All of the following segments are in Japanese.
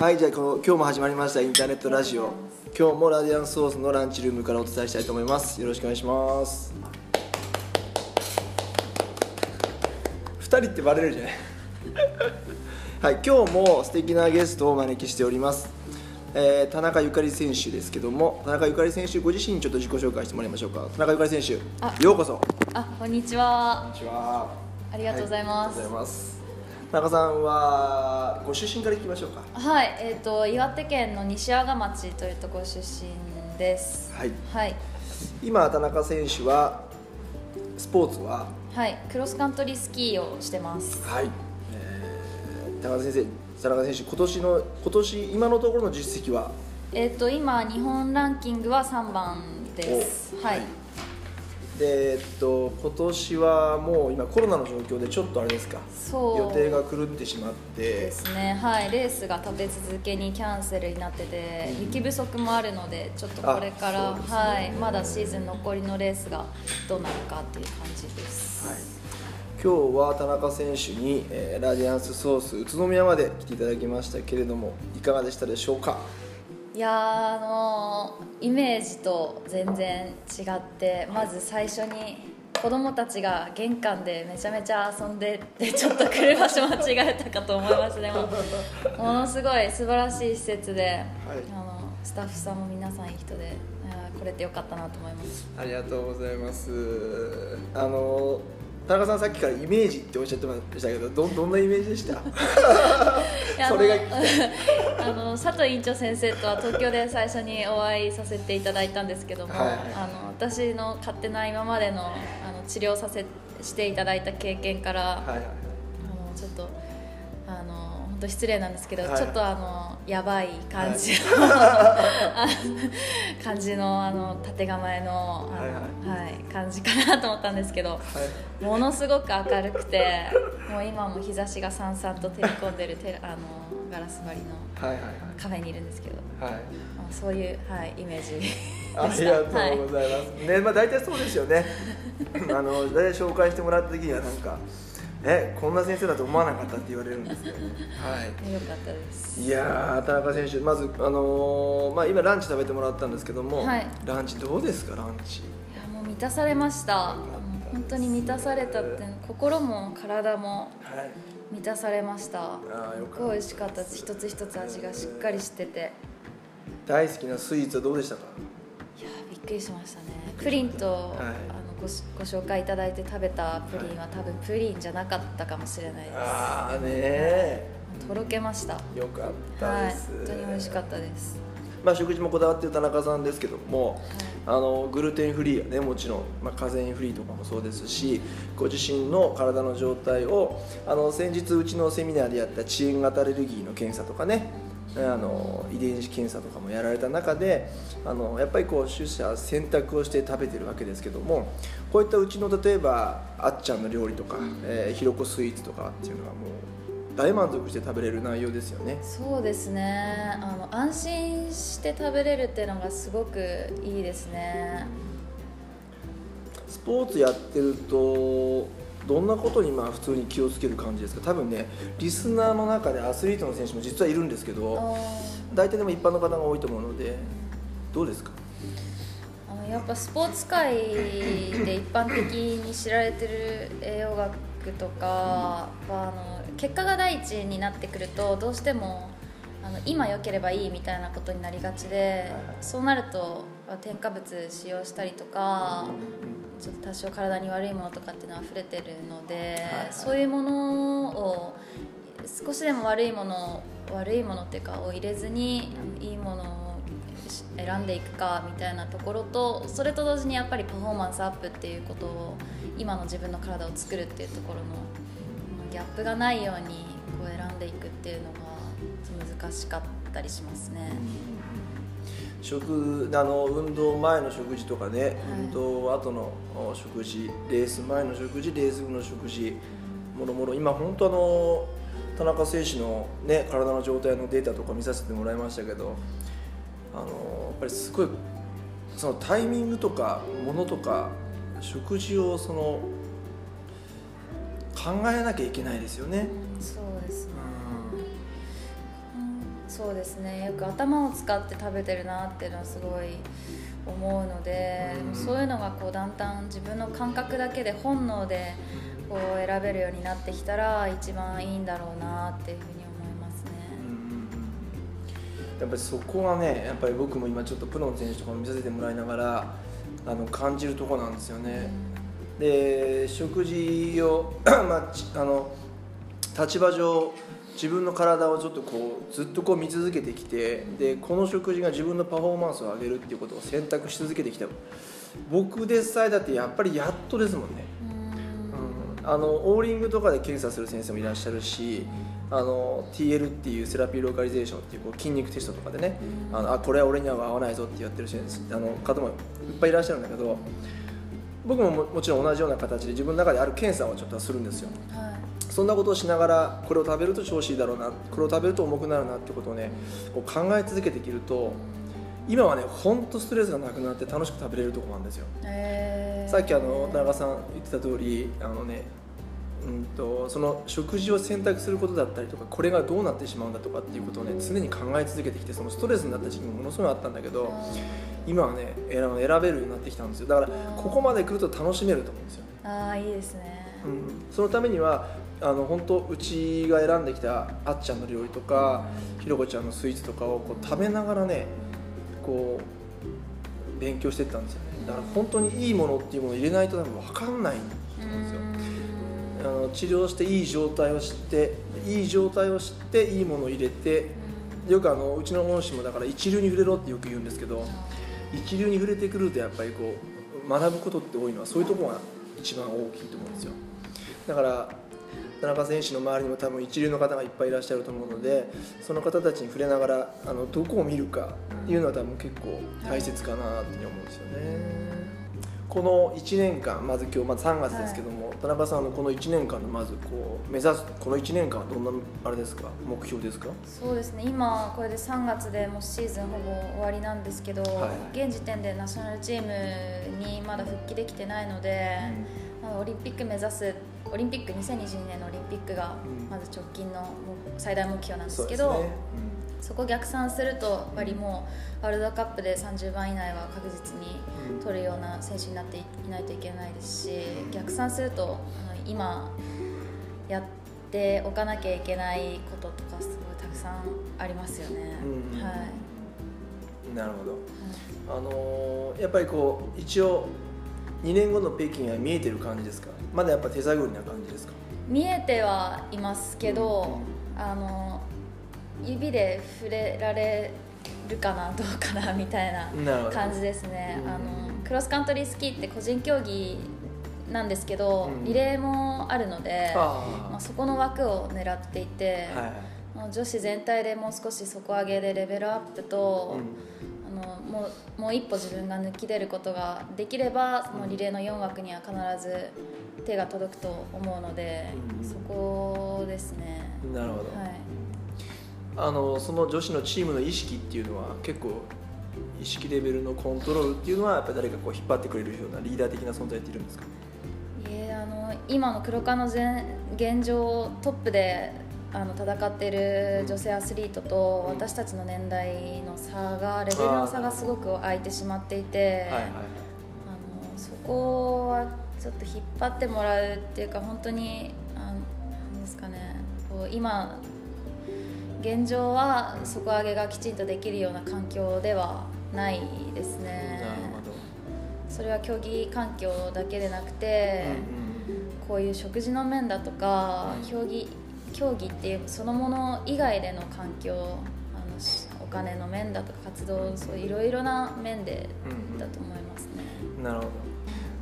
はいじゃあこの今日も始まりましたインターネットラジオ。今日もラディアンスソースのランチルームからお伝えしたいと思います。よろしくお願いします。2人ってバレるじゃない？はい今日も素敵なゲストをお招きしております、えー田中ゆかり選手ですけども田中ゆかり選手ご自身にちょっと自己紹介してもらいましょうか。田中ゆかり選手あようこそ。こあ、こんにちは。ん。にちは。ありがとうございます。はありがとうございます。田中さんはご出身から聞きましょうかはい、えっ、と岩手県の西阿賀町というところ出身です。はいはい、今田中選手はスポーツは？はい、クロスカントリースキーをしてます。はい、えー田中先生田中選手今年の今年今のところの実績は？えっ、と今日本ランキングは3番です。はい。おはいでえっと今年はもう今コロナの状況でちょっとあれですか。そう。予定が狂ってしまって。ですね。はい、レースが立て続けにキャンセルになってて、雪不足もあるので、ちょっとこれから、ね。はい、まだシーズン残りのレースがどうなるかっていう感じです。はい、今日は田中選手に、えーラディアンスソース宇都宮まで来ていただきましたけれどもいかがでしたでしょうか。いやーあのーイメージと全然違ってまず最初に子供たちが玄関でめちゃめちゃ遊んでってちょっと来る場所間違えたかと思いましたでもものすごい素晴らしい施設で、あのスタッフさんも皆さんいい人で来れてよかったなと思います。ありがとうございます。あの田中さんさっきからイメージっておっしゃってましたけどどどんなイメージでした？それがあの佐藤院長先生とは東京で最初にお会いさせていただいたんですけども、はい。はいあの私の勝手な今までのあの治療させしていただいた経験から、はいはいあのちょっとあの本当失礼なんですけど、はい。ちょっとあのやばい感じの、あ感じのあの縦構えのあの、はい。はい感じかなと思ったんですけど。はい。ものすごく明るくてもう今も日差しがさんさんと照り込んでるてあのガラス張りのはいはいカフェにいるんですけど、はい。はいまあ、そういう、はい、イメージでした。ありがとうございます、ねまあ大体そうですよね。あの大体紹介してもらった時にはなんかえこんな先生だと思わなかったって言われるんですけど。ねはい。よかったです。いやー田中選手、まず、あのーまあ、今、ランチ食べてもらったんですけども、はい。ランチ、どうですか、ランチ？いやもう満たされました。本当に満たされたって心も体もはい、満たされました。あーよかったす。ごい美味しかったです。一つ一つ味がしっかりしてて。大好きなスイーツはどうでしたか？いやびっくりしましたね。プリンと、はいごしご紹介いただいて食べたプリンは多分プリンじゃなかったかもしれないです。ああ、ねえ、とろけました。よかったはい。です。本当に美味しかったです。まあ、食事もこだわってる田中さんですけども、あのグルテンフリーやねもちろん、まあ、カゼインフリーとかもそうですしご自身の体の状態をあの先日うちのセミナーでやった遅延型アレルギーの検査とかねあの遺伝子検査とかもやられた中であのやっぱりこう取捨選択をして食べてるわけですけどもこういったうちの例えばあっちゃんの料理とか、えーひろこスイーツとかっていうのはもう大満足して食べれる内容ですよね。そうですね。あの安心して食べれるっていうのがすごくいいですね。スポーツやってるとどんなことにまあ普通に気をつける感じですか？多分ねリスナーの中でアスリートの選手も実はいるんですけあどー。大体でも一般の方が多いと思うのでどうですか？やっぱスポーツ界で一般的に知られてる栄養学とかはあの結果が第一になってくるとどうしてもあの今良ければいいみたいなことになりがちでそうなるとあ添加物使用したりとかちょっと多少体に悪いものとかっていうのは溢れてるので、はいそういうものを少しでも悪いもの悪いものっていうかを入れずにいいものをし選んでいくかみたいなところとそれと同時にやっぱりパフォーマンスアップっていうことを今の自分の体を作るっていうところのギャップがないようにこう選んでいくっていうのが難しかったりしますね。食あの運動前の食事とかね、はい運動後のお食事レース前の食事レース後の食事もろもろ今本当あの田中選手の、ね、体の状態のデータとか見させてもらいましたけどあのやっぱりすごいそのタイミングとかものとか食事をその考えなきゃいけないですよね。そうですね、よく頭を使って食べてるなっていうのはすごい思うので、うんそういうのがこうだんだん自分の感覚だけで本能でこう選べるようになってきたら一番いいんだろうなっていうふうに思いますね。やっぱりそこはねやっぱり僕も今ちょっとプロの選手とかも見させてもらいながらあの感じるところなんですよね。で食事を、まあ、ちあの立場上自分の体をちょっとこうずっとこう見続けてきてでこの食事が自分のパフォーマンスを上げるっていうことを選択し続けてきた。僕でさえだってやっぱりやっとですもんね。うん。うん。あのオーリングとかで検査する先生もいらっしゃるしあの TL っていうセラピーローカリゼーションっていうこう筋肉テストとかでねあのあこれは俺には合わないぞってやってる先生あの方もいっぱいいらっしゃるんだけど僕もももちろん同じような形で自分の中である検査をちょっとするんですよ。はいそんなことをしながらこれを食べると調子いいだろうなこれを食べると重くなるなってことをねこう考え続けていけると今はね本当ストレスがなくなって楽しく食べれるところなんですよ。えー。さっきあの田中さん言ってた通りあのねうんとその食事を選択することだったりとかこれがどうなってしまうんだとかっていうことをね常に考え続けてきてそのストレスになった時期もものすごいあったんだけど今はね選選べるようになってきたんですよ。だからここまで来ると楽しめると思うんですよ。ね、ああいいですね。うん、そのためにはあの本当うちが選んできたあっちゃんの料理とかひろこちゃんのスイーツとかをこう食べながらねこう勉強していったんですよね。だから本当にいいものっていうものを入れないと多分分かんないんですよ。あの治療していい状態を知っていい状態を知っていいものを入れてよくあのうちの恩師もだから一流に触れろってよく言うんですけど一流に触れてくるとやっぱりこう学ぶことって多いのはそういうところが一番大きいと思うんですよ。だから田中選手の周りにも多分一流の方がいっぱいいらっしゃると思うのでその方たちに触れながらあのどこを見るかっていうのは多分結構大切かなって思うんですよね。この1年間まず今日まず3月ですけども、田中さんのこの1年間のまずこう目指すこの1年間はどんなあれですか？目標ですか？そうですね。今これで3月でもうシーズンほぼ終わりなんですけど、はい。現時点でナショナルチームにまだ復帰できてないので、まあオリンピック目指すオリンピック2022年のオリンピックがうん。まず直近の最大目標なんでそうすけど、ですね。そこ逆算するとやっぱりもうワールドカップで30番以内は確実にうん。取るような選手になっていないといけないですし逆算すると今やっておかなきゃいけないこととかすごいたくさんありますよね。うんはい。なるほど。あのーやっぱりこう一応2年後の北京は見えてる感じですか？まだやっぱ手探りな感じですか？見えてはいますけど、あの指で触れられるかなどうかなみたいな感じですね、うんあのクロスカントリースキーって個人競技なんですけど、うんリレーもあるので、あまあ、そこの枠を狙っていて、あはい。女子全体でもう少し底上げでレベルアップと、うんあのもうもう一歩自分が抜き出ることができればそのリレーの4枠には必ず手が届くと思うので、うん。そこですね。なるほど、はい。あのその女子のチームの意識っていうのは結構意識レベルのコントロールっていうのはやっぱり誰かこう引っ張ってくれるようなリーダー的な存在っているんですか？いえあの今の黒化の前現状トップであの戦っている女性アスリートとうん。私たちの年代の差がレベルの差がすごく空いてしまっていて、あのそこはちょっと引っ張ってもらうっていうか本当にあのなんですかねこう今現状は底上げがきちんとできるような環境ではないですね。それは競技環境だけでなくて、こういう食事の面だとかうん競技競技っていうそのもの以外での環境あのしお金の面だとか活動そういろいろな面でうんうんだと思いますね。なるほど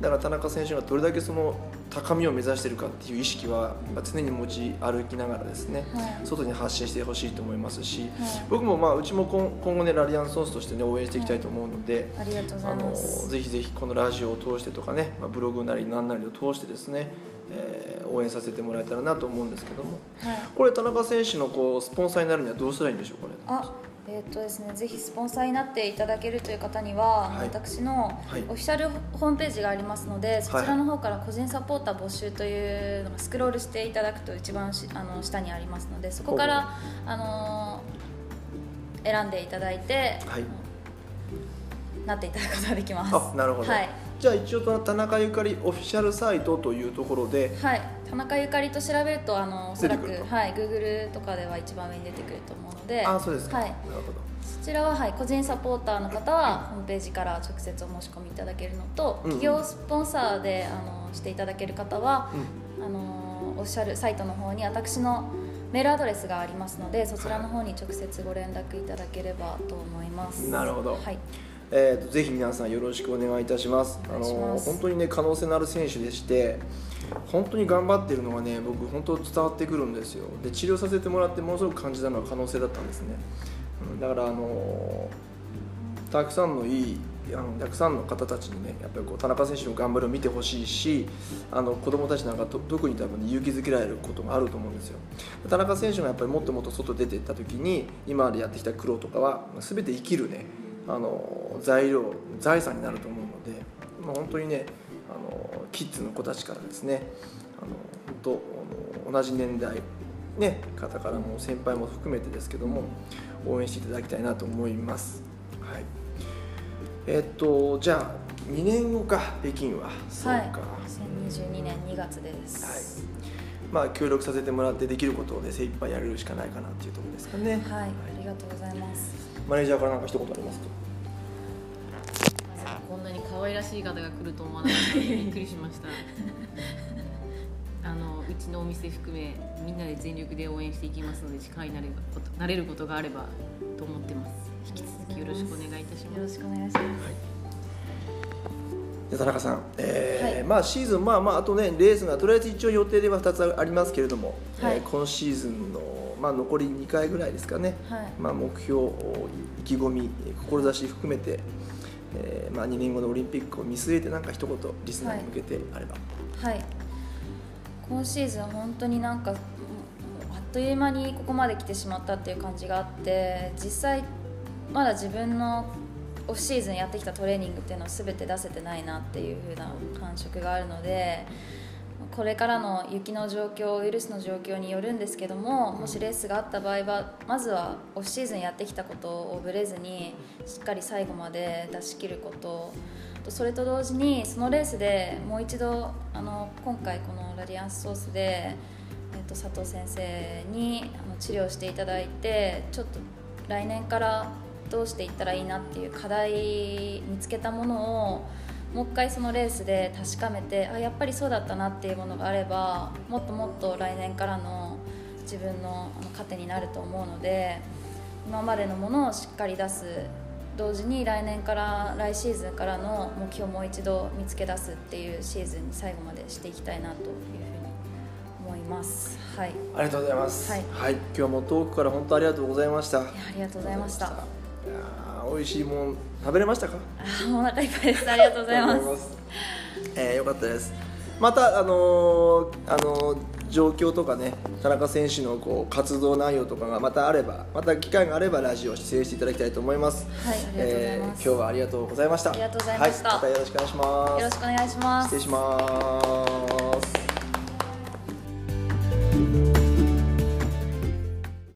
だから田中選手がどれだけその高みを目指しているかっていう意識は常に持ち歩きながらですねはい外に発信してほしいと思いますしはい僕もまあうちも今今後ねラリアンソースとしてね応援していきたいと思うので、ありがとうござあのいます。ぜひぜひこのラジオを通してとかね、まあ、ブログなり何なりを通してですね、えー応援させてもらえたらなと思うんですけども。はい。これ田中選手のこうスポンサーになるにはどうしたらいいんでしょうこれ。あえーとですね、ぜひスポンサーになっていただけるという方には、はい。私のはい。オフィシャルホームページがありますので、そちらの方から個人サポーター募集というのがスクロールしていただくと一番しあの下にありますのでそこから、あのー選んでいただいて、はい。なっていただくことができます。あなるほど、はい、じゃあ一応田中ゆかりオフィシャルサイトというところではい、田中ゆかりと調べるとあのおそらくはい Google とかでは一番上に出てくると思うのであそうですか、はい、なるほど。そちらは、はい、個人サポーターの方はホームページから直接お申し込みいただけるのと、うんうん。企業スポンサーであのしていただける方は、うあのオフィシャルサイトの方に私のメールアドレスがありますのでそちらの方に直接ご連絡いただければと思います。なるほど。はい、えー、とぜひ皆さんよろしくお願いいたします。あの本当にね可能性のある選手でして本当に頑張ってるのがね僕本当伝わってくるんですよ。で治療させてもらってものすごく感じたのは可能性だったんですね、うん、だからあのたくさんのいいあのたくさんの方たちにねやっぱりこう田中選手の頑張りを見てほしいしあの子供たちなんかと特に多分、ね、勇気づけられることがあると思うんですよ。田中選手がやっぱりもっともっと外出ていった時に今までやってきた苦労とかは全て生きるねあの材料財産になると思うので、まあ、本当にねあのキッズの子たちからですねあの本当あの同じ年代ね方からも先輩も含めてですけども応援していただきたいなと思います。はい。えっとじゃあ2年後か北京は。そうか、はい、2022年2月です。まあ協力させてもらってできることをね精一杯やれるしかないかなっていうところですかね、はい、ありがとうございます。マネージャーから何か一言ありますか？こんなに可愛らしい方が来ると思わなかったのでびっくりしました。あのうちのお店含めみんなで全力で応援していきますので力になれることなれることがあればと思ってます。引き続きよろしくお願いいたしよろますしくお願いします。で田中さん、えーはい。まあシーズンまあまああとねレースがとりあえず一応予定では2つありますけれども、はい。えー今シーズンのまあ残り2回ぐらいですかね、はい。まあ目標意気込み志含めて、えーまあ2年後のオリンピックを見据えてなんか一言リスナーに向けてあれば、はい。今シーズン本当になんかあっという間にここまで来てしまったっていう感じがあって実際まだ自分のオフシーズンやってきたトレーニングっていうのを全て出せてないなっていう風な感触があるのでこれからの雪の状況ウイルスの状況によるんですけどももしレースがあった場合はまずはオフシーズンやってきたことをぶれずにしっかり最後まで出し切ること。それと同時にそのレースでもう一度あの今回このラディアンスソースで、えっと佐藤先生にあの治療していただいてちょっと来年からどうしていったらいいなっていう課題見つけたものをもう一回そのレースで確かめてあやっぱりそうだったなっていうものがあればもっともっと来年からの自分の糧になると思うので今までのものをしっかり出す同時に来年から来シーズンからの目標をもう一度見つけ出すっていうシーズンに最後までしていきたいなというふうに思います。はい、いありがとうございます。はい。今日も遠くから本当ありがとうございました。ありがとうございました。ー美味しいもん食べれましたか？あーお腹いっぱいです。ありがとうございます。す。えー、よかったです。またあのーあのー状況とかね田中選手のこう活動内容とかがまたあればまた機会があればラジオを出演していただきたいと思います。はいありがとうございますえー今日はありがとうございました。ありがとうございましたはい、またよろしくお願いします。よろしくお願いします失礼。します。